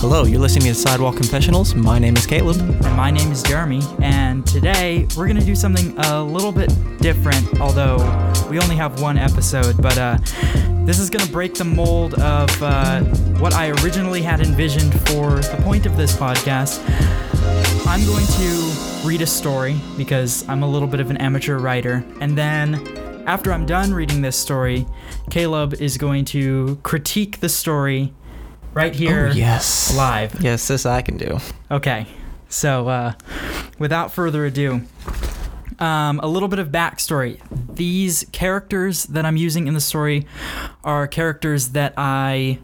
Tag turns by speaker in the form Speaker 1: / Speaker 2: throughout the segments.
Speaker 1: Hello, you're listening to Sidewalk Confessionals. My name is Caleb.
Speaker 2: And my name is Jeremy, and today we're gonna do something a little bit different, although we only have one episode, but uh, this is gonna break the mold of uh, what I originally had envisioned for the point of this podcast. I'm going to read a story because I'm a little bit of an amateur writer, and then after I'm done reading this story, Caleb is going to critique the story right here
Speaker 1: Oh, yes.
Speaker 2: live.
Speaker 1: Yes, this I can do.
Speaker 2: Okay, so uh, without further ado, um, a little bit of backstory. These characters that I'm using in the story are characters that I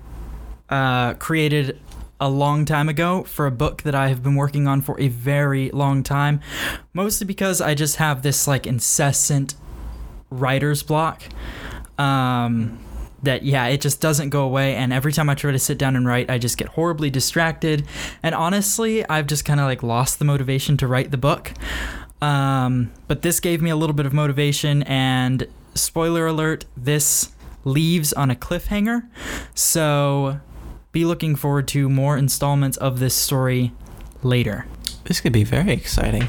Speaker 2: uh, created a long time ago for a book that I have been working on for a very long time, mostly because I just have this like incessant writer's block. Um, that yeah it just doesn't go away and every time i try to sit down and write i just get horribly distracted and honestly i've just kind of like lost the motivation to write the book um, but this gave me a little bit of motivation and spoiler alert this leaves on a cliffhanger so be looking forward to more installments of this story later
Speaker 1: This could be very exciting.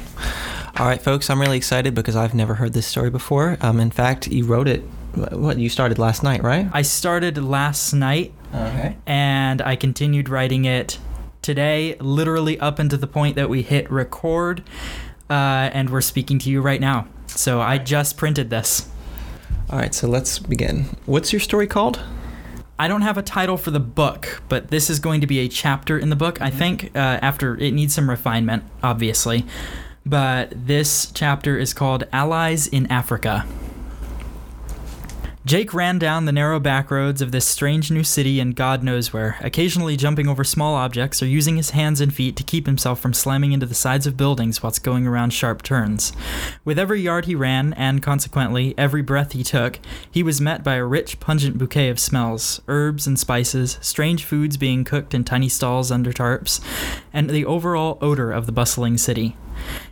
Speaker 1: All right, folks, I'm really excited because I've never heard this story before. Um, in fact, you wrote it. What you started last night, right?
Speaker 2: i started last night
Speaker 1: Okay.
Speaker 2: and I continued writing it today, literally up until the point that we hit record, uh, and we're speaking to you right now. So I just printed this.
Speaker 1: All right, so let's begin. What's your story called?
Speaker 2: I don't have a title for the book, but this is going to be a chapter in the book. I think uh, after it needs some refinement, obviously, but this chapter is called Allies in Africa. Jake ran down the narrow back roads of this strange new city and God knows where, occasionally jumping over small objects or using his hands and feet to keep himself from slamming into the sides of buildings whilst going around sharp turns. With every yard he ran, and consequently every breath he took, he was met by a rich, pungent bouquet of smells herbs and spices, strange foods being cooked in tiny stalls under tarps, and the overall odor of the bustling city.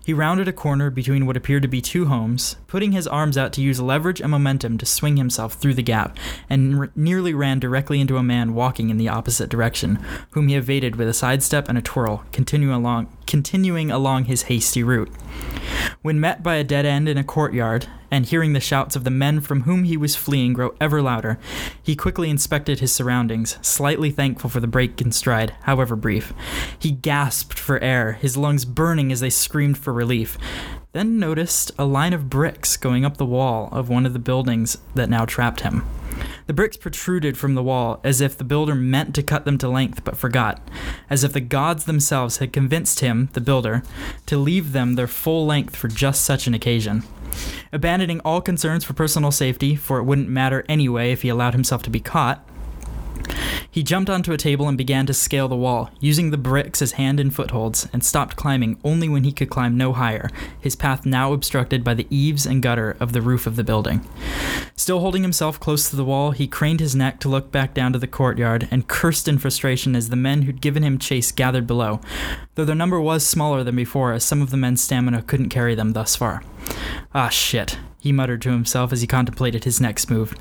Speaker 2: He rounded a corner between what appeared to be two homes, putting his arms out to use leverage and momentum to swing himself through the gap, and r- nearly ran directly into a man walking in the opposite direction, whom he evaded with a sidestep and a twirl, continuing along, continuing along his hasty route. When met by a dead end in a courtyard, and hearing the shouts of the men from whom he was fleeing grow ever louder, he quickly inspected his surroundings, slightly thankful for the break in stride, however brief. He gasped for air, his lungs burning as they screamed for relief, then noticed a line of bricks going up the wall of one of the buildings that now trapped him. The bricks protruded from the wall as if the builder meant to cut them to length but forgot, as if the gods themselves had convinced him, the builder, to leave them their full length for just such an occasion. Abandoning all concerns for personal safety, for it wouldn't matter anyway if he allowed himself to be caught, he jumped onto a table and began to scale the wall, using the bricks as hand and footholds, and stopped climbing only when he could climb no higher, his path now obstructed by the eaves and gutter of the roof of the building. Still holding himself close to the wall, he craned his neck to look back down to the courtyard and cursed in frustration as the men who'd given him chase gathered below, though their number was smaller than before as some of the men's stamina couldn't carry them thus far. Ah, shit, he muttered to himself as he contemplated his next move.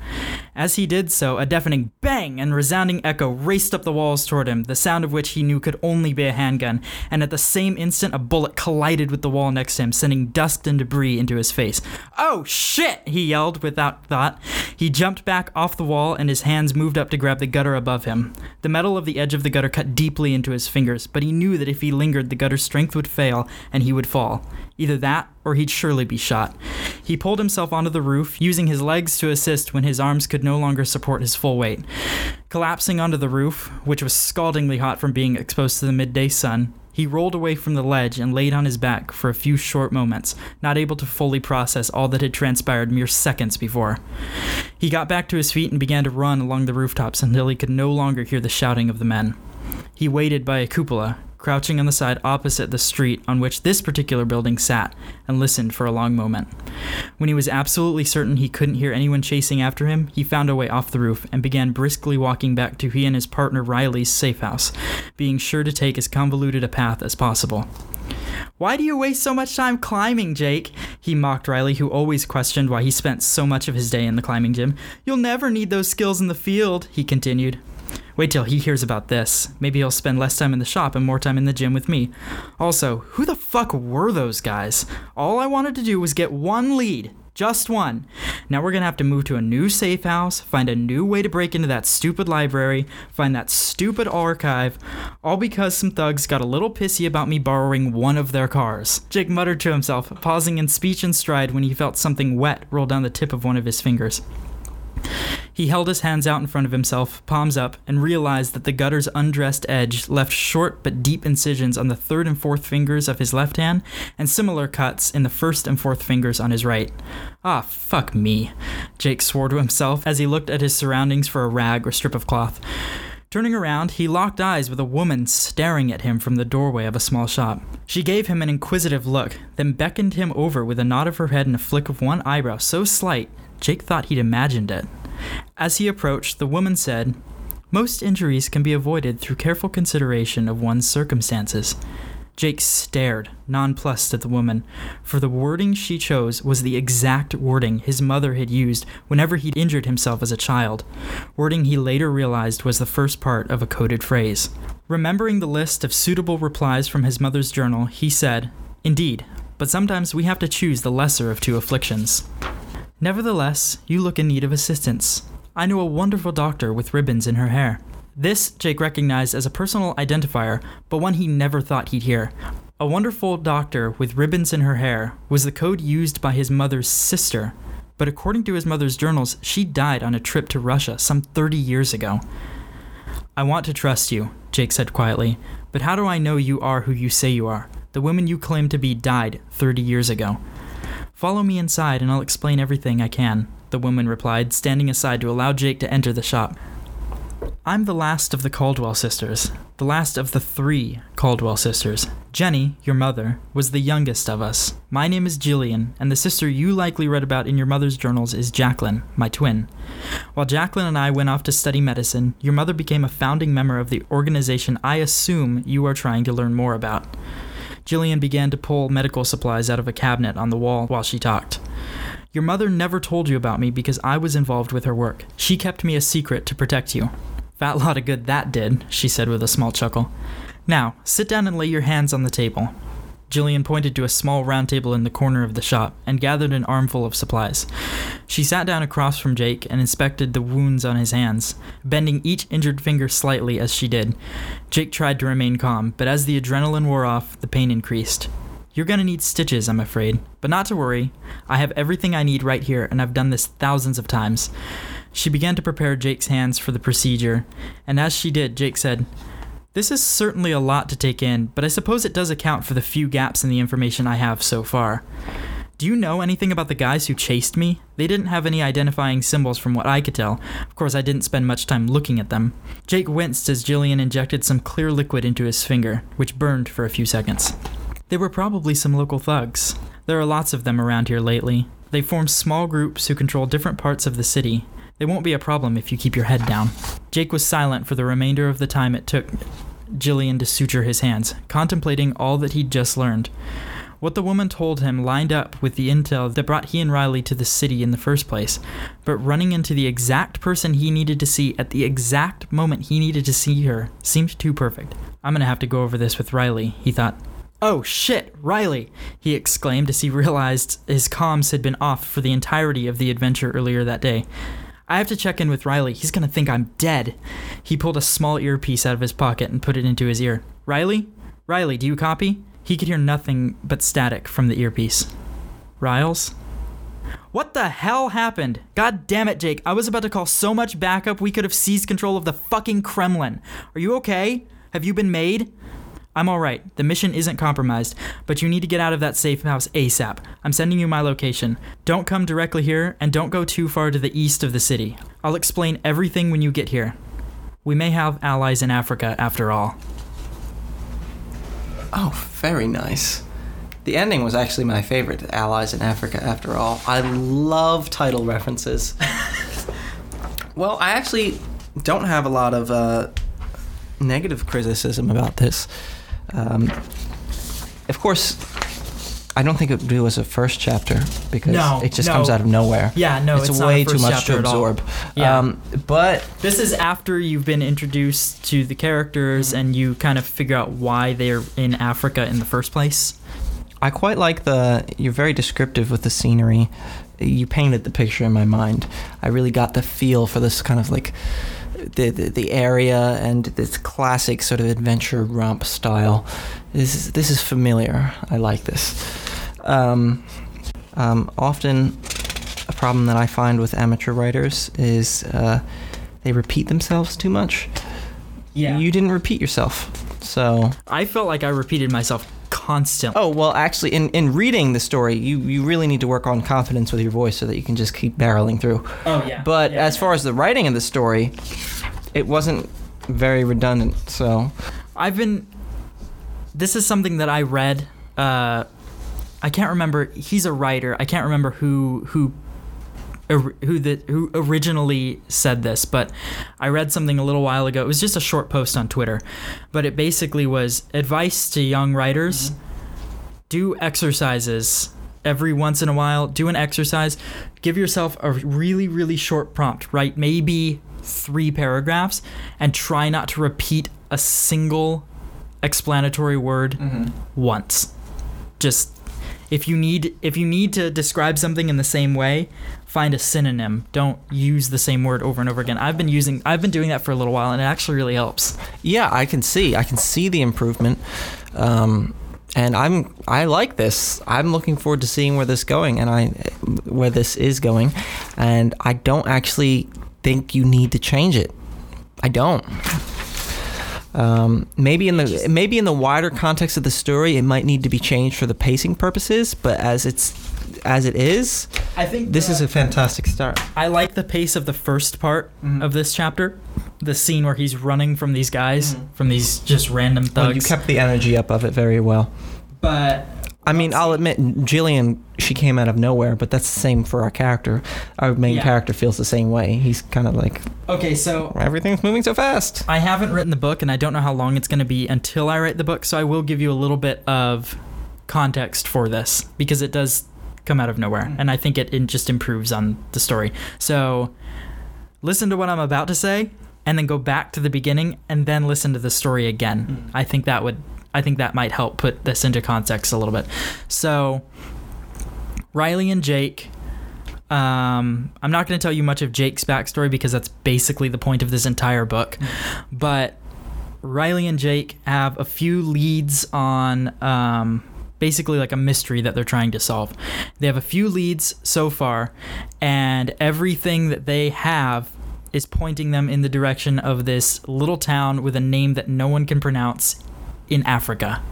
Speaker 2: As he did so, a deafening bang and resounding echo raced up the walls toward him, the sound of which he knew could only be a handgun, and at the same instant, a bullet collided with the wall next to him, sending dust and debris into his face. Oh shit! he yelled without thought. He jumped back off the wall, and his hands moved up to grab the gutter above him. The metal of the edge of the gutter cut deeply into his fingers, but he knew that if he lingered, the gutter's strength would fail, and he would fall. Either that, or he'd surely be shot. He pulled himself onto the roof, using his legs to assist when his arms could no longer support his full weight. Collapsing onto the roof, which was scaldingly hot from being exposed to the midday sun, he rolled away from the ledge and laid on his back for a few short moments, not able to fully process all that had transpired mere seconds before. He got back to his feet and began to run along the rooftops until he could no longer hear the shouting of the men. He waited by a cupola, crouching on the side opposite the street on which this particular building sat, and listened for a long moment. When he was absolutely certain he couldn't hear anyone chasing after him, he found a way off the roof and began briskly walking back to he and his partner Riley's safe house, being sure to take as convoluted a path as possible. Why do you waste so much time climbing, Jake? He mocked Riley, who always questioned why he spent so much of his day in the climbing gym. You'll never need those skills in the field, he continued. Wait till he hears about this. Maybe he'll spend less time in the shop and more time in the gym with me. Also, who the fuck were those guys? All I wanted to do was get one lead. Just one. Now we're gonna have to move to a new safe house, find a new way to break into that stupid library, find that stupid archive, all because some thugs got a little pissy about me borrowing one of their cars. Jake muttered to himself, pausing in speech and stride when he felt something wet roll down the tip of one of his fingers. He held his hands out in front of himself, palms up, and realized that the gutter's undressed edge left short but deep incisions on the third and fourth fingers of his left hand, and similar cuts in the first and fourth fingers on his right. Ah, fuck me, Jake swore to himself as he looked at his surroundings for a rag or strip of cloth. Turning around, he locked eyes with a woman staring at him from the doorway of a small shop. She gave him an inquisitive look, then beckoned him over with a nod of her head and a flick of one eyebrow so slight, Jake thought he'd imagined it. As he approached, the woman said, Most injuries can be avoided through careful consideration of one's circumstances. Jake stared, nonplussed at the woman, for the wording she chose was the exact wording his mother had used whenever he'd injured himself as a child, wording he later realized was the first part of a coded phrase. Remembering the list of suitable replies from his mother's journal, he said, Indeed, but sometimes we have to choose the lesser of two afflictions. Nevertheless, you look in need of assistance. I know a wonderful doctor with ribbons in her hair. This Jake recognized as a personal identifier, but one he never thought he'd hear. A wonderful doctor with ribbons in her hair was the code used by his mother's sister, but according to his mother's journals, she died on a trip to Russia some 30 years ago. I want to trust you, Jake said quietly, but how do I know you are who you say you are? The woman you claim to be died 30 years ago. Follow me inside and I'll explain everything I can, the woman replied, standing aside to allow Jake to enter the shop. I'm the last of the Caldwell sisters, the last of the three Caldwell sisters. Jenny, your mother, was the youngest of us. My name is Jillian, and the sister you likely read about in your mother's journals is Jacqueline, my twin. While Jacqueline and I went off to study medicine, your mother became a founding member of the organization I assume you are trying to learn more about. Jillian began to pull medical supplies out of a cabinet on the wall while she talked. Your mother never told you about me because I was involved with her work. She kept me a secret to protect you. Fat lot of good that did, she said with a small chuckle. Now, sit down and lay your hands on the table. Jillian pointed to a small round table in the corner of the shop and gathered an armful of supplies. She sat down across from Jake and inspected the wounds on his hands, bending each injured finger slightly as she did. Jake tried to remain calm, but as the adrenaline wore off, the pain increased. You're gonna need stitches, I'm afraid, but not to worry. I have everything I need right here, and I've done this thousands of times. She began to prepare Jake's hands for the procedure, and as she did, Jake said, this is certainly a lot to take in, but I suppose it does account for the few gaps in the information I have so far. Do you know anything about the guys who chased me? They didn't have any identifying symbols from what I could tell. Of course, I didn't spend much time looking at them. Jake winced as Jillian injected some clear liquid into his finger, which burned for a few seconds. They were probably some local thugs. There are lots of them around here lately. They form small groups who control different parts of the city. They won't be a problem if you keep your head down. Jake was silent for the remainder of the time it took Jillian to suture his hands, contemplating all that he'd just learned. What the woman told him lined up with the intel that brought he and Riley to the city in the first place, but running into the exact person he needed to see at the exact moment he needed to see her seemed too perfect. I'm gonna have to go over this with Riley, he thought. Oh shit, Riley! he exclaimed as he realized his comms had been off for the entirety of the adventure earlier that day. I have to check in with Riley. He's gonna think I'm dead. He pulled a small earpiece out of his pocket and put it into his ear. Riley? Riley, do you copy? He could hear nothing but static from the earpiece. Riles? What the hell happened? God damn it, Jake. I was about to call so much backup we could have seized control of the fucking Kremlin. Are you okay? Have you been made? I'm alright. The mission isn't compromised, but you need to get out of that safe house ASAP. I'm sending you my location. Don't come directly here, and don't go too far to the east of the city. I'll explain everything when you get here. We may have allies in Africa after all.
Speaker 1: Oh, very nice. The ending was actually my favorite, Allies in Africa, after all. I love title references. well, I actually don't have a lot of uh, negative criticism about this. Um, of course, I don't think it would do as a first chapter because
Speaker 2: No,
Speaker 1: it just
Speaker 2: no.
Speaker 1: comes out of nowhere.
Speaker 2: Yeah, no, it's, a
Speaker 1: way too much to absorb.
Speaker 2: Yeah.
Speaker 1: Um, but
Speaker 2: This is after you've been introduced to the characters
Speaker 1: Mm-hmm.
Speaker 2: and you kind of figure out why they're in Africa in the first place.
Speaker 1: I quite like the. You're very descriptive with the scenery. You painted the picture in my mind. I really got the feel for this kind of like the the, the area and this classic sort of adventure romp style. This is this is familiar. I like this. Um, um, often, a problem that I find with amateur writers is uh, they repeat themselves too much. Yeah, you didn't repeat yourself, so
Speaker 2: I felt like I repeated myself constantly.
Speaker 1: Oh well, actually, in, in reading the story, you, you really need to work on confidence with your voice so that you can just keep barreling through.
Speaker 2: Oh, yeah.
Speaker 1: But
Speaker 2: Yeah,
Speaker 1: as
Speaker 2: yeah.
Speaker 1: far as the writing of the story, it wasn't very redundant. So
Speaker 2: I've been. This is something that I read. Uh, I can't remember. He's a writer. I can't remember who who who the who originally said this, but I read something a little while ago. It was just a short post on Twitter, but it basically was advice to young writers: mm-hmm. do exercises every once in a while. Do an exercise. Give yourself a really really short prompt. Write maybe three paragraphs, and try not to repeat a single explanatory word mm-hmm. once. Just if you need if you need to describe something in the same way, find a synonym. Don't use the same word over and over again. I've been using I've been doing that for a little while and it actually really helps.
Speaker 1: yeah, I can see I can see the improvement, um, and I'm I like this. I'm looking forward to seeing where this going and I where this is going, and I don't actually think you need to change it. I don't. Um, maybe in the maybe in the wider context of the story, it might need to be changed for the pacing purposes. But as it's as it is,
Speaker 2: I think
Speaker 1: this is a fantastic start.
Speaker 2: I like the pace of the first part
Speaker 1: Mhm.
Speaker 2: of this chapter. The scene where he's running from these guys, from these just random thugs.
Speaker 1: Well, you kept the energy up of it very well.
Speaker 2: but
Speaker 1: I mean, I'll admit, Jillian, she came out of nowhere, but that's the same for our character. Our main
Speaker 2: Yeah.
Speaker 1: character feels the same way. He's kind of like,
Speaker 2: okay, so
Speaker 1: everything's moving so fast.
Speaker 2: I haven't written the book, and I don't know how long it's going to be until I write the book. So I will give you a little bit of context for this because it does come out of nowhere, and I think it, it just improves on the story. So listen to what I'm about to say, and then go back to the beginning, and then listen to the story again. I think that would. I think that might help put this into context a little bit. So, Riley and Jake um, I'm not going to tell you much of Jake's backstory because that's basically the point of this entire book. But Riley and Jake have a few leads on um, basically like a mystery that they're trying to solve. They have a few leads so far, and everything that they have is pointing them in the direction of this little town with a name that no one can pronounce in Africa.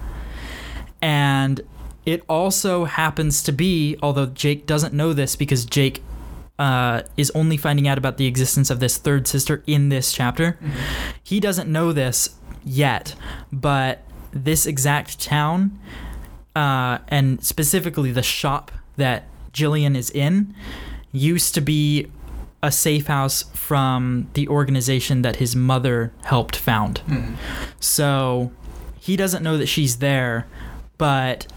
Speaker 2: And it also happens to be, although Jake doesn't know this because Jake uh, is only finding out about the existence of this third sister in this chapter. He doesn't know this yet, but this exact town, uh, and specifically the shop that Jillian is in, used to be a safe house from the organization that his mother helped found. So he doesn't know that she's there, but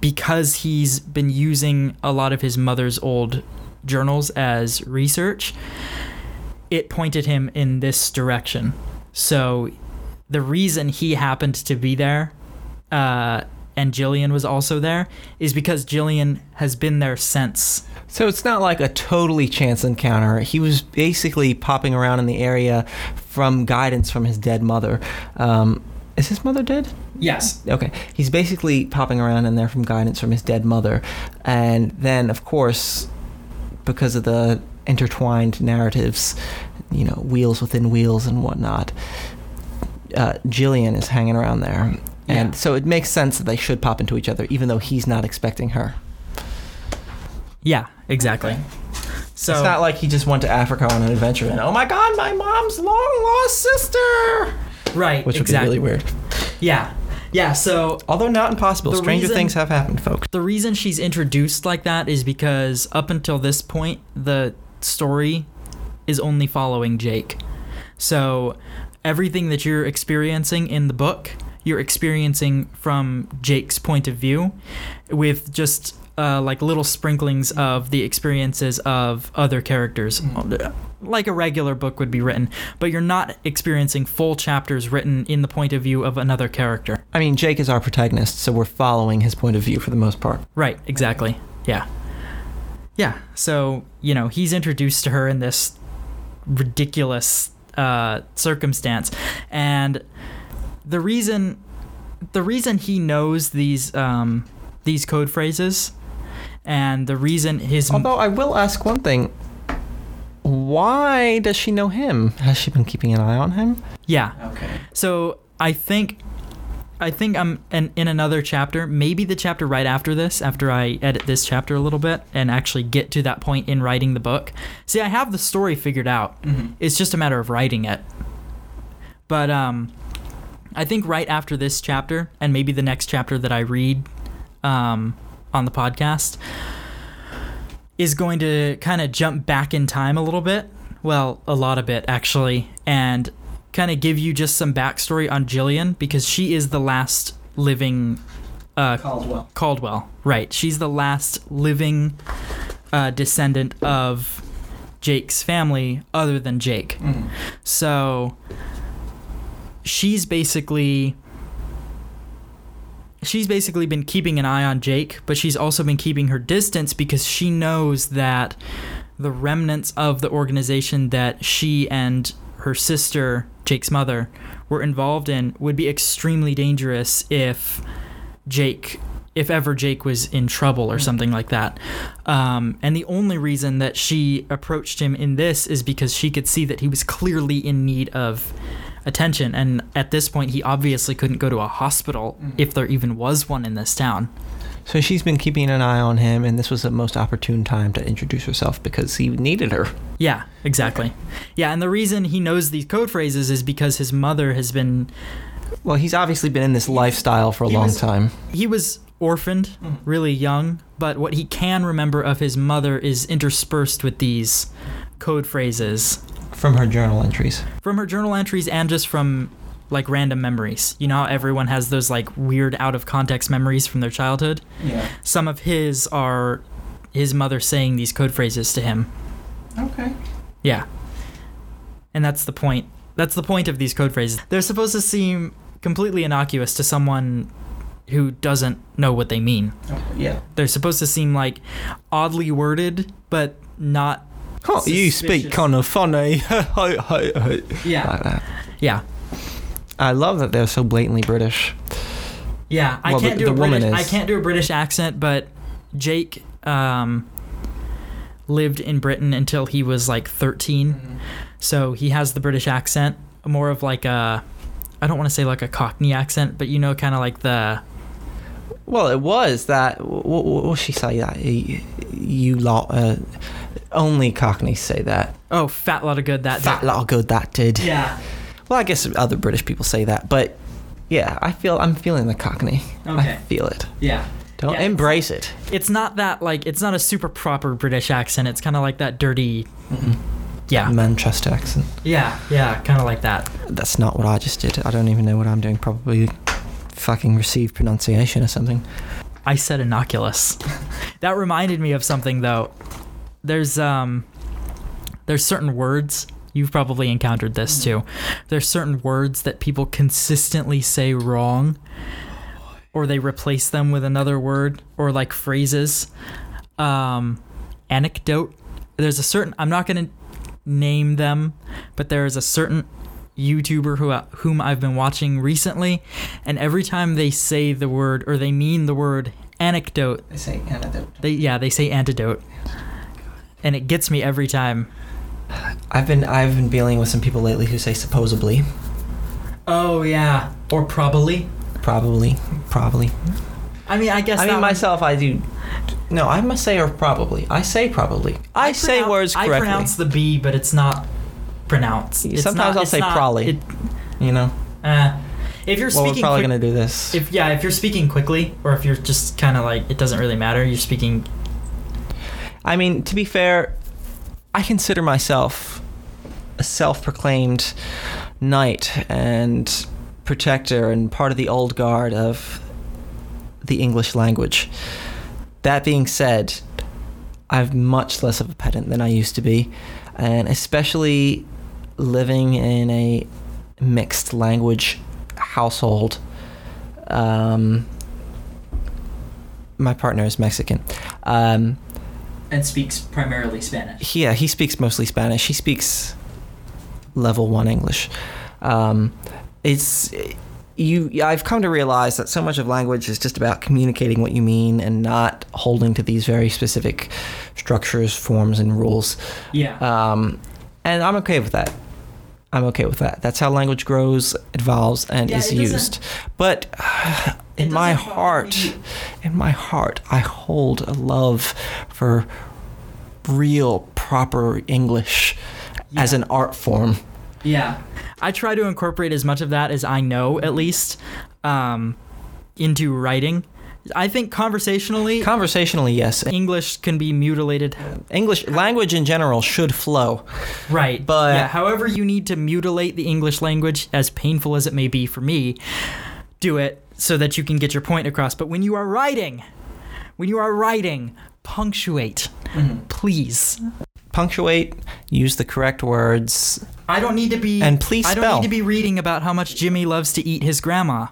Speaker 2: because he's been using a lot of his mother's old journals as research, it pointed him in this direction. So the reason he happened to be there, uh, and Jillian was also there, is because Jillian has been there since.
Speaker 1: So it's not like a totally chance encounter. He was basically popping around in the area from guidance from his dead mother. Um, is his mother dead?
Speaker 2: Yes.
Speaker 1: Okay. He's basically popping around in there from guidance from his dead mother. And then, of course, because of the intertwined narratives, you know, wheels within wheels and whatnot, uh, Jillian is hanging around there.
Speaker 2: Yeah.
Speaker 1: And so it makes sense that they should pop into each other, even though he's not expecting her.
Speaker 2: Yeah, exactly. So
Speaker 1: it's not like he just went to Africa on an adventure and, oh my god, my mom's long lost sister!
Speaker 2: right,
Speaker 1: Which would
Speaker 2: exactly.
Speaker 1: be really weird.
Speaker 2: Yeah. Yeah, so
Speaker 1: Although not impossible. Stranger
Speaker 2: reason-
Speaker 1: things have happened, folks.
Speaker 2: the reason she's introduced like that is because up until this point, the story is only following Jake. So everything that you're experiencing in the book, you're experiencing from Jake's point of view, with just uh, like little sprinklings of the experiences of other characters, like a regular book would be written. But you're not experiencing full chapters written in the point of view of another character.
Speaker 1: I mean, Jake is our protagonist, so we're following his point of view for the most part.
Speaker 2: Right, exactly. Yeah. Yeah. So, you know, he's introduced to her in this ridiculous uh, circumstance. And the reason the reason he knows these um, these code phrases and the reason his
Speaker 1: Although I will ask one thing. Why does she know him? Has she been keeping an eye on him?
Speaker 2: yeah
Speaker 1: Okay.
Speaker 2: So I think I think I'm in, in another chapter, maybe the chapter right after this, after I edit this chapter a little bit and actually get to that point in writing the book. See, I have the story figured out. It's just a matter of writing it. But um I think right after this chapter and maybe the next chapter that I read um on the podcast is going to kind of jump back in time a little bit. Well, a lot of bit actually, and kind of give you just some backstory on Jillian because she is the last living uh,
Speaker 1: Caldwell.
Speaker 2: Caldwell. Right. She's the last living uh, descendant of Jake's family other than Jake. So she's basically she's basically been keeping an eye on Jake, but she's also been keeping her distance because she knows that the remnants of the organization that she and her sister, Jake's mother, were involved in would be extremely dangerous if Jake if ever Jake was in trouble or something like that. Um, and the only reason that she approached him in this is because she could see that he was clearly in need of attention. And at this point, he obviously couldn't go to a hospital mm-hmm. if there even was one in this town.
Speaker 1: So she's been keeping an eye on him, and this was the most opportune time to introduce herself because he needed her.
Speaker 2: Yeah, exactly. Yeah, and the reason he knows these code phrases is because his mother has been.
Speaker 1: Well, he's obviously been in this lifestyle for a long
Speaker 2: was-
Speaker 1: time.
Speaker 2: He was orphaned, mm-hmm. really young, but what he can remember of his mother is interspersed with these code phrases
Speaker 1: From her journal entries.
Speaker 2: from her journal entries and just from like random memories. You know how everyone has those like weird out of context memories from their childhood?
Speaker 1: Yeah.
Speaker 2: Some of his are his mother saying these code phrases to him.
Speaker 1: Okay.
Speaker 2: Yeah. And that's the point. That's the point of these code phrases. They're supposed to seem completely innocuous to someone who doesn't know what they mean.
Speaker 1: Yeah.
Speaker 2: They're supposed to seem like oddly worded, but not.
Speaker 1: Oh, you speak
Speaker 2: Suspicious.
Speaker 1: kind of funny. like
Speaker 2: Yeah.
Speaker 1: that.
Speaker 2: Yeah.
Speaker 1: I love that they're so blatantly British.
Speaker 2: Yeah. I
Speaker 1: Well,
Speaker 2: can't
Speaker 1: the-
Speaker 2: do a British. I can't do a British accent, but Jake um, lived in Britain until he was like 13, so he has the British accent, more of like a. I don't want to say like a Cockney accent, but you know, kind of like the.
Speaker 1: Well, it was that. What, what, what she say that? You, you lot. Uh, only Cockneys say that.
Speaker 2: Oh, fat lot of good that.
Speaker 1: Fat lot of good that did.
Speaker 2: Yeah.
Speaker 1: Well, I guess other British people say that, but yeah, I feel I'm feeling the Cockney.
Speaker 2: Okay.
Speaker 1: I feel it.
Speaker 2: Yeah.
Speaker 1: Don't
Speaker 2: Yeah,
Speaker 1: embrace it.
Speaker 2: It's not that like it's not a super proper British accent. It's kind of like that dirty. Yeah.
Speaker 1: Manchester accent.
Speaker 2: Yeah. Yeah. Kind of like that.
Speaker 1: That's not what I just did. I don't even know what I'm doing. Probably fucking received pronunciation or something.
Speaker 2: I said innocuous. that reminded me of something though. There's um there's certain words you've probably encountered this too. There's certain words that people consistently say wrong or they replace them with another word or like phrases. Um anecdote. There's a certain I'm not going to name them, but there is a certain YouTuber who whom I've been watching recently, and every time they say the word or they mean the word anecdote,
Speaker 1: They say anecdote.
Speaker 2: they yeah they say antidote, and it gets me every time.
Speaker 1: I've been I've been dealing with some people lately who say supposedly,
Speaker 2: Oh yeah, or probably.
Speaker 1: probably, probably.
Speaker 2: I mean, I guess.
Speaker 1: I mean,
Speaker 2: one-
Speaker 1: myself, I do. No, I must say or probably. I say probably. I, say
Speaker 2: pronounce-
Speaker 1: words correctly.
Speaker 2: I pronounce the B, but it's not pronounced. It's
Speaker 1: Sometimes
Speaker 2: not-
Speaker 1: I'll say
Speaker 2: not-
Speaker 1: probably.
Speaker 2: It,
Speaker 1: you know.
Speaker 2: uh, if you're
Speaker 1: Well, we're
Speaker 2: speaking,
Speaker 1: probably
Speaker 2: quick-
Speaker 1: gonna do this.
Speaker 2: if yeah, if you're speaking quickly, or if you're just kind of like it doesn't really matter, you're speaking.
Speaker 1: I mean, to be fair, I consider myself a self-proclaimed knight and protector and part of the old guard of the English language. That being said, I'm much less of a pedant than I used to be, and especially living in a mixed language household. Um, my partner is Mexican. Um,
Speaker 2: And speaks primarily Spanish.
Speaker 1: yeah, he speaks mostly Spanish. He speaks level one English. Um, it's you. I've come to realize that so much of language is just about communicating what you mean and not holding to these very specific structures, forms, and rules.
Speaker 2: Yeah.
Speaker 1: Um, and I'm okay with that. I'm okay with that. That's how language grows, evolves, and
Speaker 2: Yeah,
Speaker 1: is used. But in my heart, in my heart, I hold a love for real, proper English as an art form.
Speaker 2: Yeah. I try to incorporate as much of that as I know, at least, um, into writing. I think conversationally,
Speaker 1: Conversationally, yes.
Speaker 2: English can be mutilated.
Speaker 1: English language in general should flow.
Speaker 2: Right.
Speaker 1: But-
Speaker 2: yeah, however you need to mutilate the English language, as painful as it may be for me, do it so that you can get your point across. But when you are writing, when you are writing, punctuate, mm-hmm. please.
Speaker 1: Punctuate, use the correct words,
Speaker 2: I don't need to be
Speaker 1: And please
Speaker 2: I don't need to be reading about how much Jimmy loves to eat his grandma.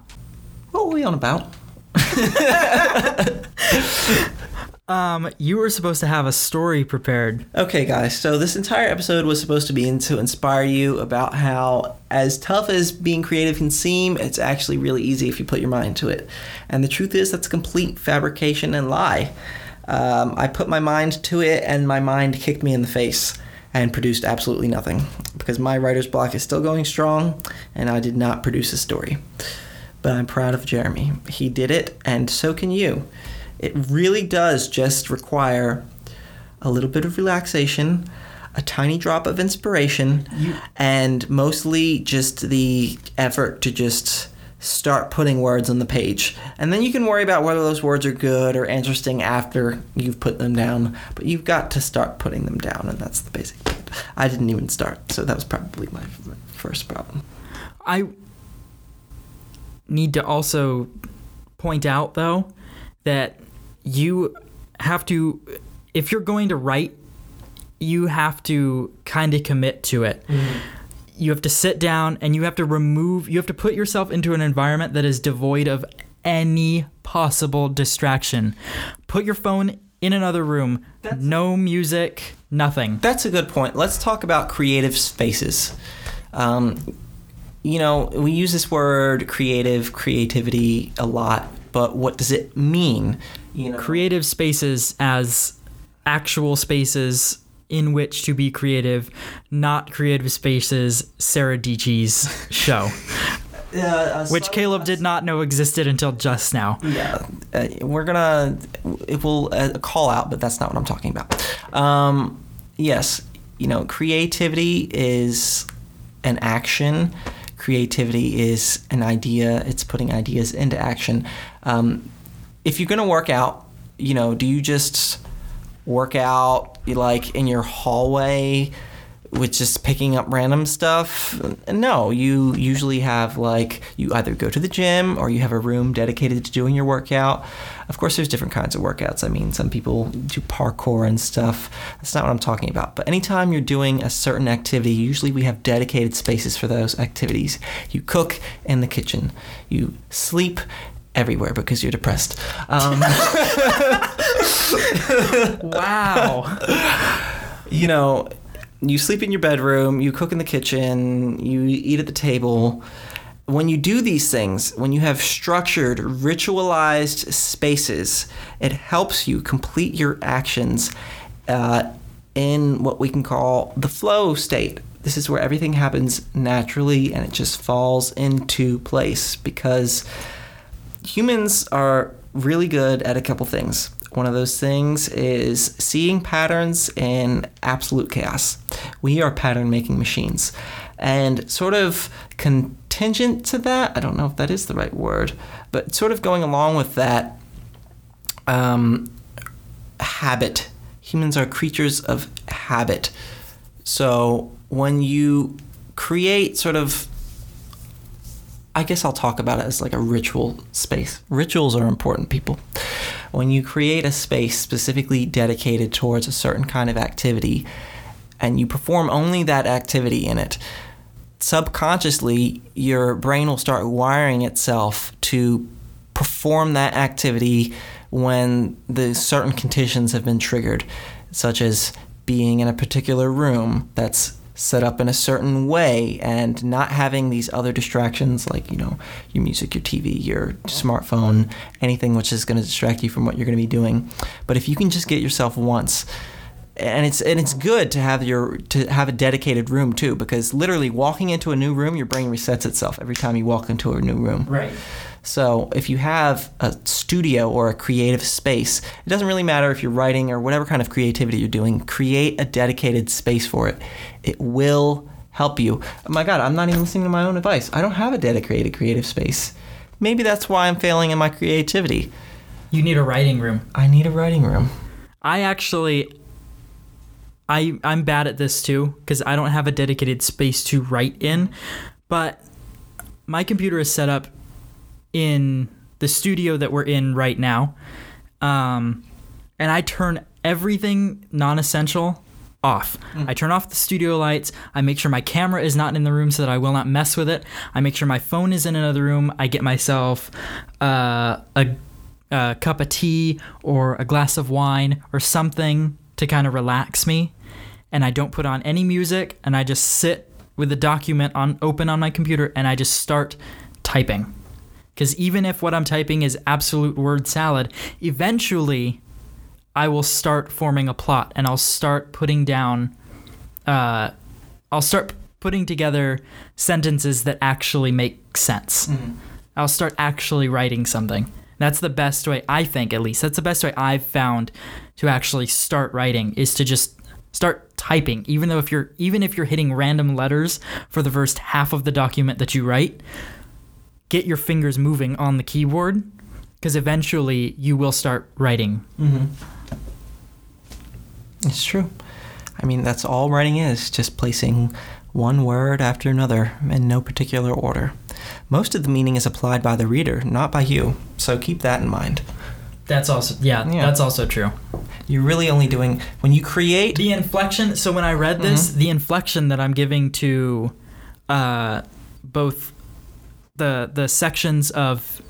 Speaker 1: what were we on about?
Speaker 2: Um, you were supposed to have a story prepared.
Speaker 1: Okay, guys, so this entire episode was supposed to be to inspire you about how, as tough as being creative can seem, it's actually really easy if you put your mind to it. And the truth is, that's complete fabrication and lie. Um, I put my mind to it, and my mind kicked me in the face and produced absolutely nothing because my writer's block is still going strong, and I did not produce a story. But I'm proud of Jeremy. He did it, and so can you. It really does just require a little bit of relaxation, a tiny drop of inspiration,
Speaker 2: You-
Speaker 1: and mostly just the effort to just start putting words on the page. And then you can worry about whether those words are good or interesting after you've put them down, but you've got to start putting them down, and that's the basic thing. I didn't even start, so that was probably my first problem.
Speaker 2: I need to also point out though that you have to if you're going to write you have to kind of commit to it. You have to sit down and you have to remove you have to put yourself into an environment that is devoid of any possible distraction. Put your phone in another room. no music, nothing.
Speaker 1: That's a good point. Let's talk about creative spaces. Um, you know, we use this word creative, creativity a lot, but what does it mean? You know,
Speaker 2: creative spaces as actual spaces in which to be creative, not creative spaces Sarah Dietschy's show,
Speaker 1: uh,
Speaker 2: which Caleb did not know existed until just now.
Speaker 1: Yeah, uh, we're gonna it will uh, call out, but that's not what I'm talking about. Um, yes, you know, creativity is an action. Creativity is an idea. It's putting ideas into action. Um, if you're gonna work out, you know, do you just work out like in your hallway? with just picking up random stuff. No, you usually have like you either go to the gym or you have a room dedicated to doing your workout. Of course, there's different kinds of workouts. I mean, some people do parkour and stuff. That's not what I'm talking about. But anytime you're doing a certain activity, usually we have dedicated spaces for those activities. You cook in the kitchen. You sleep everywhere because you're depressed. Um,
Speaker 2: Wow.
Speaker 1: you know, you sleep in your bedroom, you cook in the kitchen, you eat at the table. When you do these things, when you have structured, ritualized spaces, it helps you complete your actions uh, in what we can call the flow state. This is where everything happens naturally and it just falls into place because humans are really good at a couple things. One of those things is seeing patterns in absolute chaos. We are pattern making machines. And sort of contingent to that, I don't know if that is the right word, but sort of going along with that, um, habit. Humans are creatures of habit. So when you create sort of I guess I'll talk about it as like a ritual space. Rituals are important, people. When you create a space specifically dedicated towards a certain kind of activity and you perform only that activity in it, subconsciously your brain will start wiring itself to perform that activity when the certain conditions have been triggered, such as being in a particular room that's set up in a certain way and not having these other distractions like you know your music your tv your smartphone anything which is going to distract you from what you're going to be doing but if you can just get yourself once and it's and it's good to have your to have a dedicated room too because literally walking into a new room your brain resets itself every time you walk into a new room
Speaker 2: Right.
Speaker 1: So if you have a studio or a creative space, it doesn't really matter if you're writing or whatever kind of creativity you're doing, create a dedicated space for it. It will help you. Oh my God, I'm not even listening to my own advice. I don't have a dedicated creative space. Maybe that's why I'm failing in my creativity.
Speaker 2: You need a writing room.
Speaker 1: I need a writing room.
Speaker 2: I actually I I'm bad at this too cuz I don't have a dedicated space to write in, but my computer is set up in the studio that we're in right now. Um and I turn everything non-essential off. I turn off the studio lights. I make sure my camera is not in the room so that I will not mess with it. I make sure my phone is in another room. I get myself uh, a, a cup of tea or a glass of wine or something to kind of relax me. And I don't put on any music and I just sit with the document on open on my computer and I just start typing. Because even if what I'm typing is absolute word salad, eventually I will start forming a plot and I'll start putting down, uh, I'll start putting together sentences that actually make sense. I'll start actually writing something. That's the best way, I think, at least. That's the best way I've found to actually start writing is to just start typing. Even though if you're even if you're hitting random letters for the first half of the document that you write, get your fingers moving on the keyboard because eventually you will start writing.
Speaker 1: It's true. I mean, that's all writing is just placing one word after another in no particular order. Most of the meaning is applied by the reader, not by you, so keep that in mind.
Speaker 2: That's also yeah,
Speaker 1: Yeah.
Speaker 2: that's also true.
Speaker 1: You're really only doing, when you create,
Speaker 2: The inflection. So when I read this, the inflection that I'm giving to uh, both the the sections of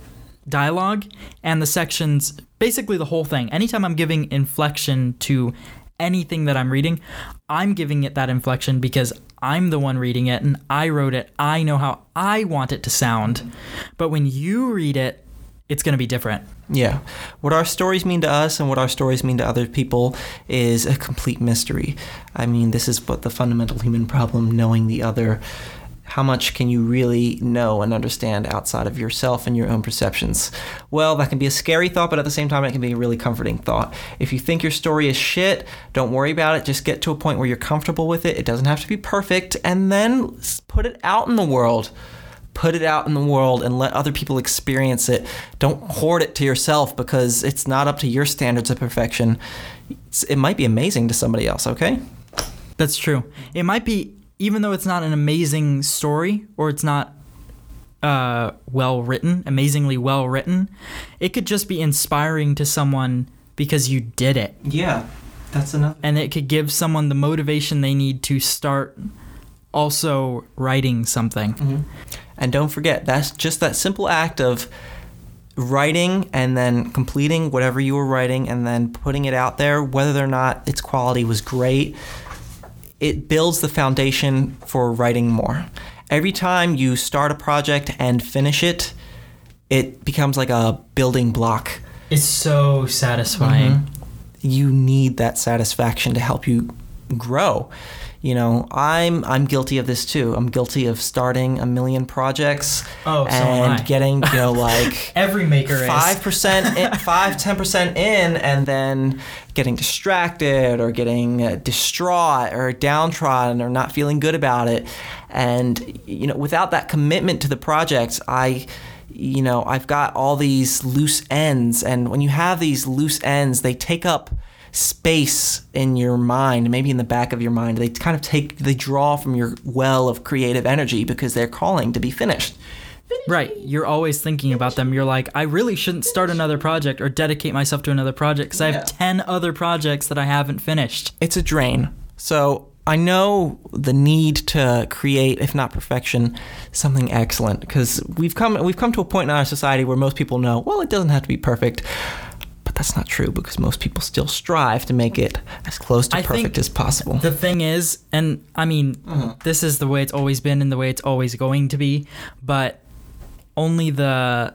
Speaker 2: dialogue and the sections, basically the whole thing. Anytime I'm giving inflection to anything that I'm reading, I'm giving it that inflection because I'm the one reading it and I wrote it. I know how I want it to sound. But when you read it, it's going to be different.
Speaker 1: yeah, what our stories mean to us and what our stories mean to other people is a complete mystery. I mean, this is what the fundamental human problem knowing the other. How much can you really know and understand outside of yourself and your own perceptions? Well, that can be a scary thought, but at the same time, it can be a really comforting thought. If you think your story is shit, don't worry about it. Just get to a point where you're comfortable with it. It doesn't have to be perfect, and then put it out in the world. Put it out in the world and let other people experience it. Don't hoard it to yourself because it's not up to your standards of perfection. It's, it might be amazing to somebody else, okay?
Speaker 2: That's true. It might be, even though it's not an amazing story or it's not uh, well written, amazingly well written, it could just be inspiring to someone because you did it.
Speaker 1: Yeah, that's enough.
Speaker 2: And it could give someone the motivation they need to start also writing something.
Speaker 1: And don't forget, that's just that simple act of writing and then completing whatever you were writing and then putting it out there, whether or not its quality was great, it builds the foundation for writing more. Every time you start a project and finish it, it becomes like a building block.
Speaker 2: It's so satisfying. Mm-hmm.
Speaker 1: You need that satisfaction to help you grow. You know, I'm I'm guilty of this too. I'm guilty of starting a million projects
Speaker 2: Oh,
Speaker 1: and
Speaker 2: I.
Speaker 1: getting, you know, like
Speaker 2: Every maker
Speaker 1: five
Speaker 2: is.
Speaker 1: percent, five ten percent in, and then getting distracted or getting uh, distraught or downtrodden or not feeling good about it. And you know, without that commitment to the project, I, you know, I've got all these loose ends, and when you have these loose ends, they take up space in your mind maybe in the back of your mind they kind of take they draw from your well of creative energy because they're calling to be finished
Speaker 2: Right. You're always thinking about them. You're like, I really shouldn't start another project or dedicate myself to another project because I
Speaker 1: Yeah.
Speaker 2: have 10 other projects that I haven't finished.
Speaker 1: it's a drain. So I know the need to create, if not perfection, something excellent. Because we've come we've come to a point in our society where most people know, well, it doesn't have to be perfect. But that's not true because most people still strive to make it as close to
Speaker 2: I
Speaker 1: perfect as possible.
Speaker 2: The thing is, and I mean, mm-hmm. this is the way it's always been and the way it's always going to be, but only the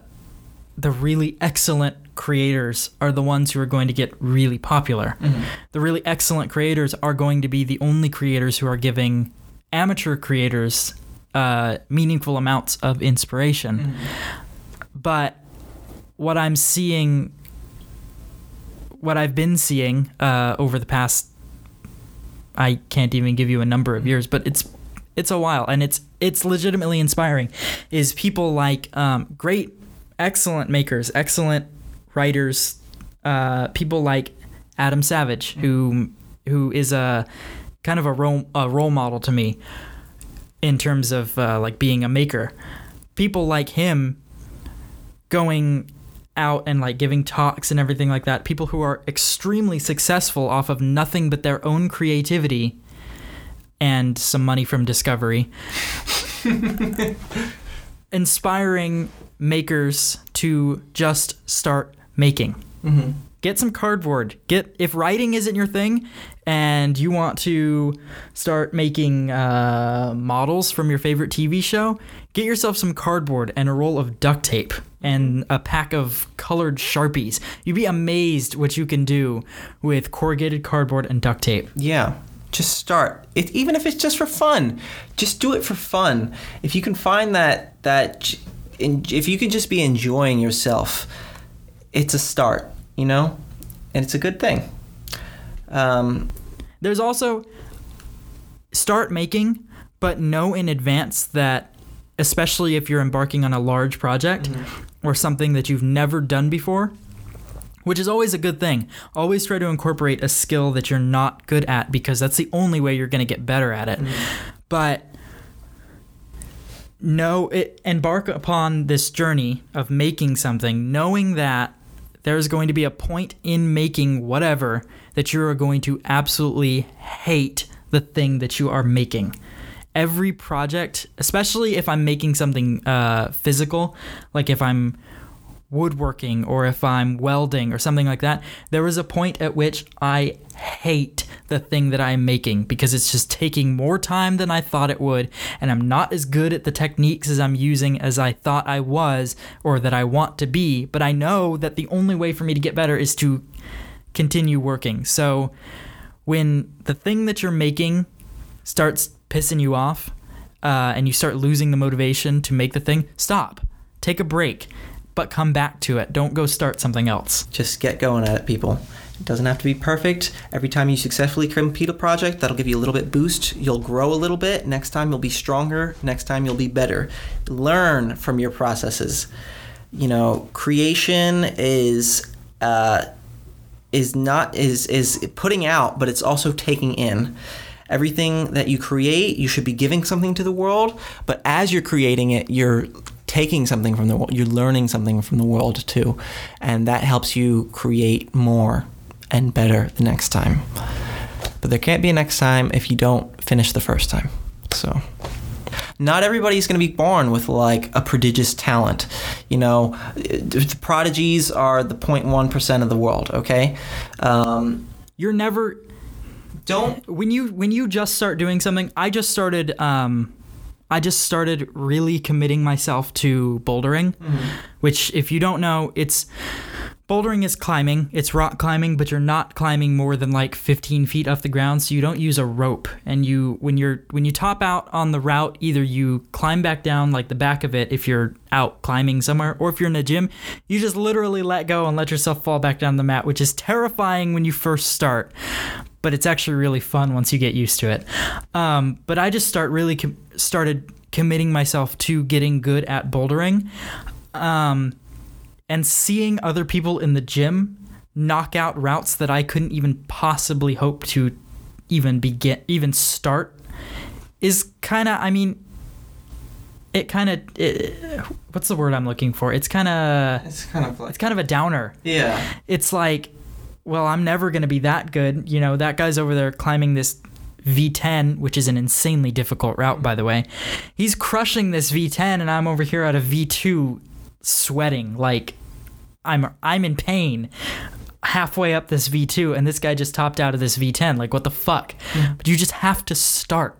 Speaker 2: the really excellent creators are the ones who are going to get really popular. Mm-hmm. The really excellent creators are going to be the only creators who are giving amateur creators uh, meaningful amounts of inspiration. Mm-hmm. But what I'm seeing, what I've been seeing uh, over the past, I can't even give you a number of years, but it's it's a while, and it's it's legitimately inspiring. Is people like um, great, excellent makers, excellent writers, uh, people like Adam Savage, who who is a kind of a role a role model to me in terms of uh, like being a maker. People like him going out and like giving talks and everything like that. People who are extremely successful off of nothing but their own creativity and some money from Discovery. Inspiring makers to just start making. Get some cardboard. Get if writing isn't your thing, and you want to start making uh, models from your favorite TV show, get yourself some cardboard and a roll of duct tape and a pack of colored sharpies. You'd be amazed what you can do with corrugated cardboard and duct tape.
Speaker 1: Yeah. Just start. It, even if it's just for fun, just do it for fun. If you can find that that, in, if you can just be enjoying yourself, it's a start. You know, and it's a good thing. Um,
Speaker 2: There's also start making, but know in advance that, especially if you're embarking on a large project mm-hmm. or something that you've never done before, which is always a good thing. Always try to incorporate a skill that you're not good at because that's the only way you're going to get better at it. Mm-hmm. But no, it embark upon this journey of making something, knowing that there's going to be a point in making whatever that you are going to absolutely hate the thing that you are making. Every project, especially if I'm making something uh, physical, like if I'm woodworking or if I'm welding or something like that, there is a point at which I hate the thing that I'm making because it's just taking more time than I thought it would, and I'm not as good at the techniques as I'm using as I thought I was or that I want to be. But I know that the only way for me to get better is to continue working. So when the thing that you're making starts pissing you off uh, and you start losing the motivation to make the thing, stop. Take a break, but come back to it. Don't go start something else.
Speaker 1: just get going at it, people. It doesn't have to be perfect. Every time you successfully complete a project, that'll give you a little bit boost. You'll grow a little bit. Next time you'll be stronger. Next time you'll be better. Learn from your processes. You know, creation is uh, is not is is putting out, but it's also taking in. Everything that you create, you should be giving something to the world. But as you're creating it, you're taking something from the world. You're learning something from the world too, and that helps you create more and better the next time. But there can't be a next time if you don't finish the first time. So not everybody's going to be born with like a prodigious talent. You know, prodigies are the 0.1% of the world, okay? Um,
Speaker 2: You're never
Speaker 1: don't
Speaker 2: when you when you just start doing something. I just started. Um, I just started really committing myself to bouldering, which, if you don't know, it's bouldering is climbing. It's rock climbing, but you're not climbing more than like 15 feet off the ground, so you don't use a rope. And you when you're when you top out on the route, either you climb back down like the back of it if you're out climbing somewhere, or if you're in a gym, you just literally let go and let yourself fall back down the mat, which is terrifying when you first start but it's actually really fun once you get used to it. Um, but I just start really com- started committing myself to getting good at bouldering, um, and seeing other people in the gym knock out routes that I couldn't even possibly hope to even begin, even start, is kind of. I mean, it kind of what's the word I'm looking for? It's kind of
Speaker 1: It's kind of like
Speaker 2: it's kind of a downer.
Speaker 1: yeah.
Speaker 2: It's like, well, I'm never going to be that good. You know, that guy's over there climbing this V10, which is an insanely difficult route, by the way. He's crushing this V10, and I'm over here at a V2, sweating like I'm I'm in pain. Halfway up this V2, and this guy just topped out of this V10. Like, what the fuck? Mm. But you just have to start.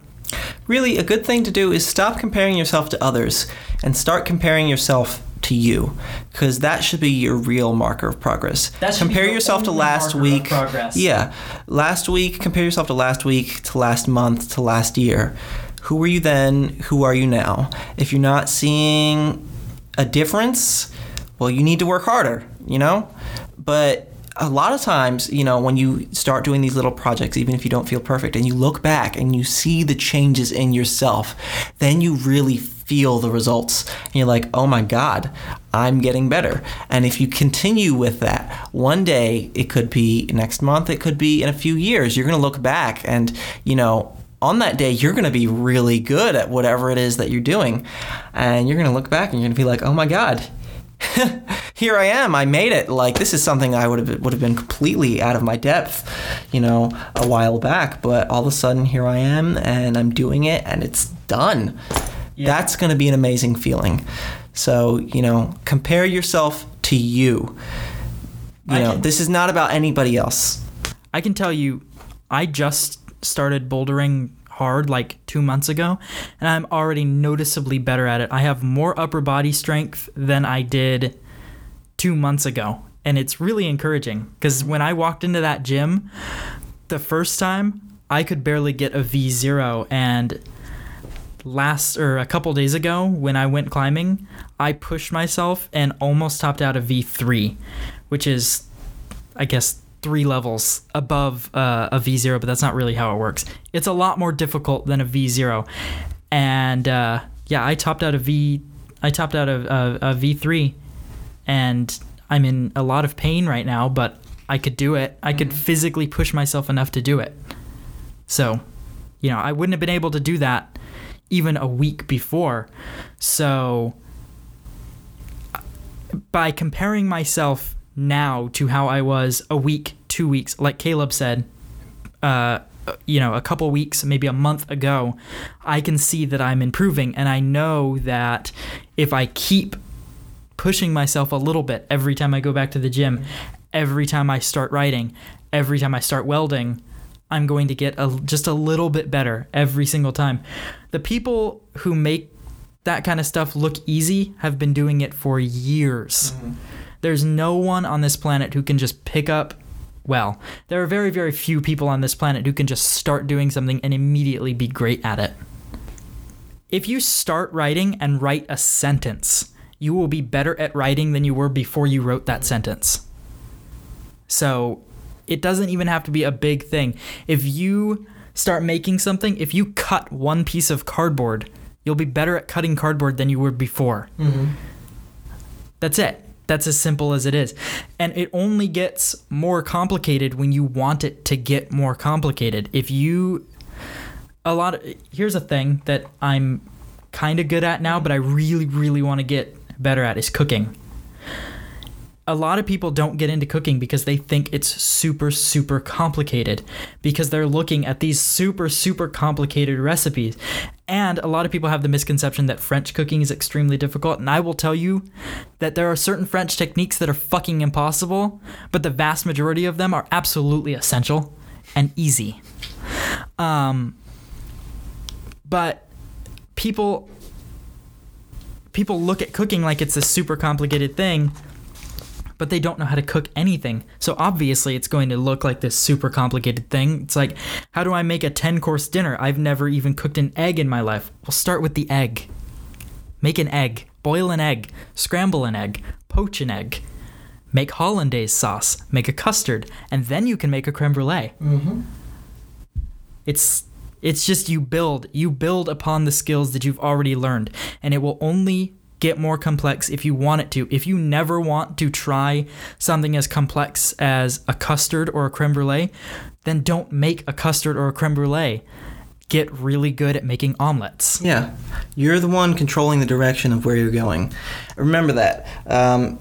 Speaker 1: Really, a good thing to do is stop comparing yourself to others and start comparing yourself to you, because that should be your real marker of progress. Compare
Speaker 2: your
Speaker 1: yourself to last week. Yeah, last week. Compare yourself to last week, to last month, to last year. Who were you then? Who are you now? If you're not seeing a difference, well, you need to work harder. You know, but a lot of times, you know, when you start doing these little projects, even if you don't feel perfect, and you look back and you see the changes in yourself, then you really feel the results. And you're like, oh my God, I'm getting better. And if you continue with that, one day, it could be next month, it could be in a few years, you're going to look back and, you know, on that day, you're going to be really good at whatever it is that you're doing. And you're going to look back and you're going to be like, oh my God, here I am. I made it. Like this is something I would have would have been completely out of my depth, you know, a while back. But all of a sudden, here I am, and I'm doing it, and it's done. That's going to be an amazing feeling. So you know, compare yourself to you. You
Speaker 2: I
Speaker 1: know,
Speaker 2: can-
Speaker 1: this is not about anybody else.
Speaker 2: I can tell you, I just started bouldering hard like two months ago, and I'm already noticeably better at it. I have more upper body strength than I did two months ago, and it's really encouraging because when I walked into that gym the first time, I could barely get a V0, and last or a couple days ago when I went climbing, I pushed myself and almost topped out a V3, which is I guess three levels above uh, a V0, but that's not really how it works. It's a lot more difficult than a V0, and uh, yeah, I topped out a V, I topped out a, a, a V3, and I'm in a lot of pain right now, but I could do it. I could physically push myself enough to do it. So, you know, I wouldn't have been able to do that even a week before. So, by comparing myself now to how I was a week, two weeks, like Caleb said, uh, you know, a couple weeks, maybe a month ago, I can see that I'm improving. And I know that if I keep pushing myself a little bit every time I go back to the gym, every time I start writing, every time I start welding, I'm going to get a, just a little bit better every single time. The people who make that kind of stuff look easy have been doing it for years. Mm-hmm. There's no one on this planet who can just pick up. Well, there are very, very few people on this planet who can just start doing something and immediately be great at it. If you start writing and write a sentence, you will be better at writing than you were before you wrote that mm-hmm. sentence. So it doesn't even have to be a big thing. If you start making something, if you cut one piece of cardboard, you'll be better at cutting cardboard than you were before. Mm-hmm. That's it. That's as simple as it is. And it only gets more complicated when you want it to get more complicated. If you a lot of here's a thing that I'm kind of good at now, but I really really want to get better at is cooking. A lot of people don't get into cooking because they think it's super super complicated because they're looking at these super super complicated recipes. And a lot of people have the misconception that French cooking is extremely difficult, and I will tell you that there are certain French techniques that are fucking impossible, but the vast majority of them are absolutely essential and easy. Um, but people people look at cooking like it's a super complicated thing but they don't know how to cook anything. So obviously it's going to look like this super complicated thing. It's like how do i make a 10 course dinner? I've never even cooked an egg in my life. Well start with the egg. Make an egg. Boil an egg. Scramble an egg. Poach an egg. Make hollandaise sauce. Make a custard. And then you can make a creme brulee. Mm-hmm. it's it's just you build you build upon the skills that you've already learned. And it will only get more complex if you want it to. If you never want to try something as complex as a custard or a creme brulee, then don't make a custard or a creme brulee. get really good at making omelets.
Speaker 1: Yeah, you're the one controlling the direction of where you're going. Remember that. Um,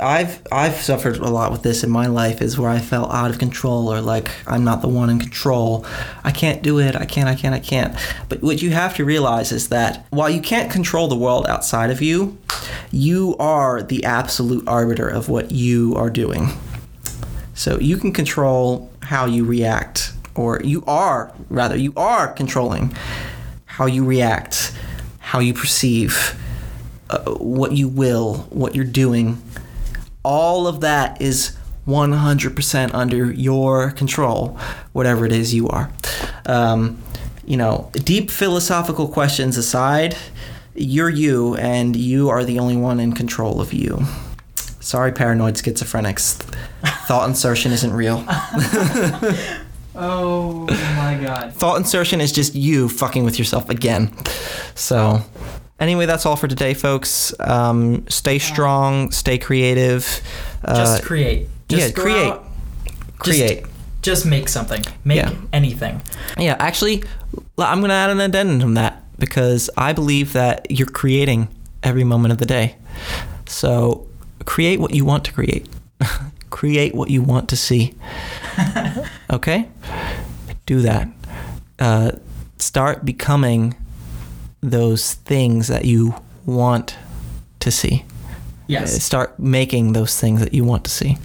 Speaker 1: I've I've suffered a lot with this in my life. Is where I felt out of control or like I'm not the one in control. I can't do it. I can't. I can't. I can't. But what you have to realize is that while you can't control the world outside of you, you are the absolute arbiter of what you are doing. So you can control how you react, or you are, rather, you are controlling how you react, how you perceive, uh, what you will, what you're doing. All of that is 100% under your control, whatever it is you are. Um, you know, deep philosophical questions aside, you're you, and you are the only one in control of you. Sorry, paranoid schizophrenics. Thought insertion isn't real.
Speaker 2: Oh my god.
Speaker 1: Thought insertion is just you fucking with yourself again. So, anyway, that's all for today, folks. Um, stay strong, stay creative. Uh,
Speaker 2: Just create. Just
Speaker 1: yeah, create.
Speaker 2: out,
Speaker 1: create.
Speaker 2: just make something. Make
Speaker 1: Yeah.
Speaker 2: anything.
Speaker 1: Yeah, actually, I'm going to add an addendum to that because I believe that you're creating every moment of the day. So, create what you want to create. create what you want to see. okay? Do that. Uh, start becoming those things that you want to see.
Speaker 2: Yes.
Speaker 1: Uh, start making those things that you want to see.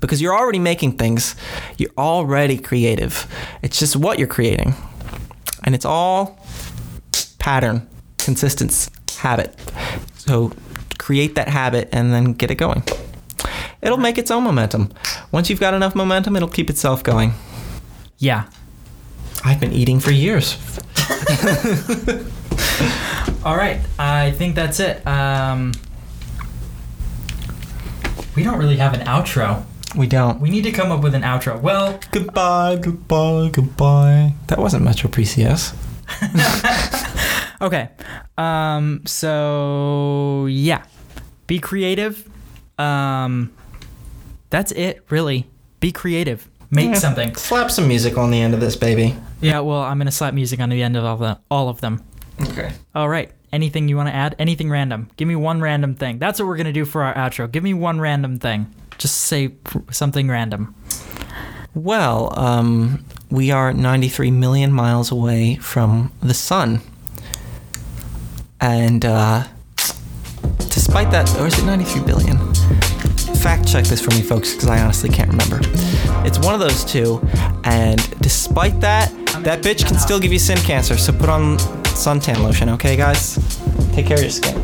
Speaker 1: Because you're already making things, you're already creative. It's just what you're creating. And it's all pattern, consistency, habit. So create that habit and then get it going. It'll make its own momentum. Once you've got enough momentum, it'll keep itself going.
Speaker 2: Yeah.
Speaker 1: I've been eating for years.
Speaker 2: All right. I think that's it. Um, we don't really have an outro.
Speaker 1: We don't.
Speaker 2: We need to come up with an outro. Well,
Speaker 1: Goodbye, goodbye, goodbye. That wasn't Metro PCS.
Speaker 2: okay. Um, so yeah, be creative. Um, that's it, really. Be creative. Make
Speaker 1: Yeah.
Speaker 2: something.
Speaker 1: Slap some music on the end of this, baby.
Speaker 2: Yeah. Well, I'm gonna slap music on the end of all, the, all of them.
Speaker 1: Okay.
Speaker 2: All right. Anything you want to add? Anything random? Give me one random thing. That's what we're gonna do for our outro. Give me one random thing. Just say something random.
Speaker 1: Well, um, we are 93 million miles away from the sun. And uh, despite that, or is it 93 billion? Fact check this for me, folks, because I honestly can't remember. It's one of those two. And despite that, that bitch can still give you skin cancer. So put on suntan lotion, okay, guys? Take care of your skin.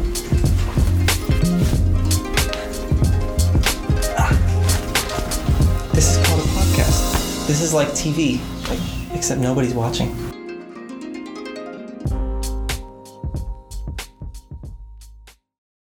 Speaker 1: Ah. This is called a podcast. This is like TV, except nobody's watching.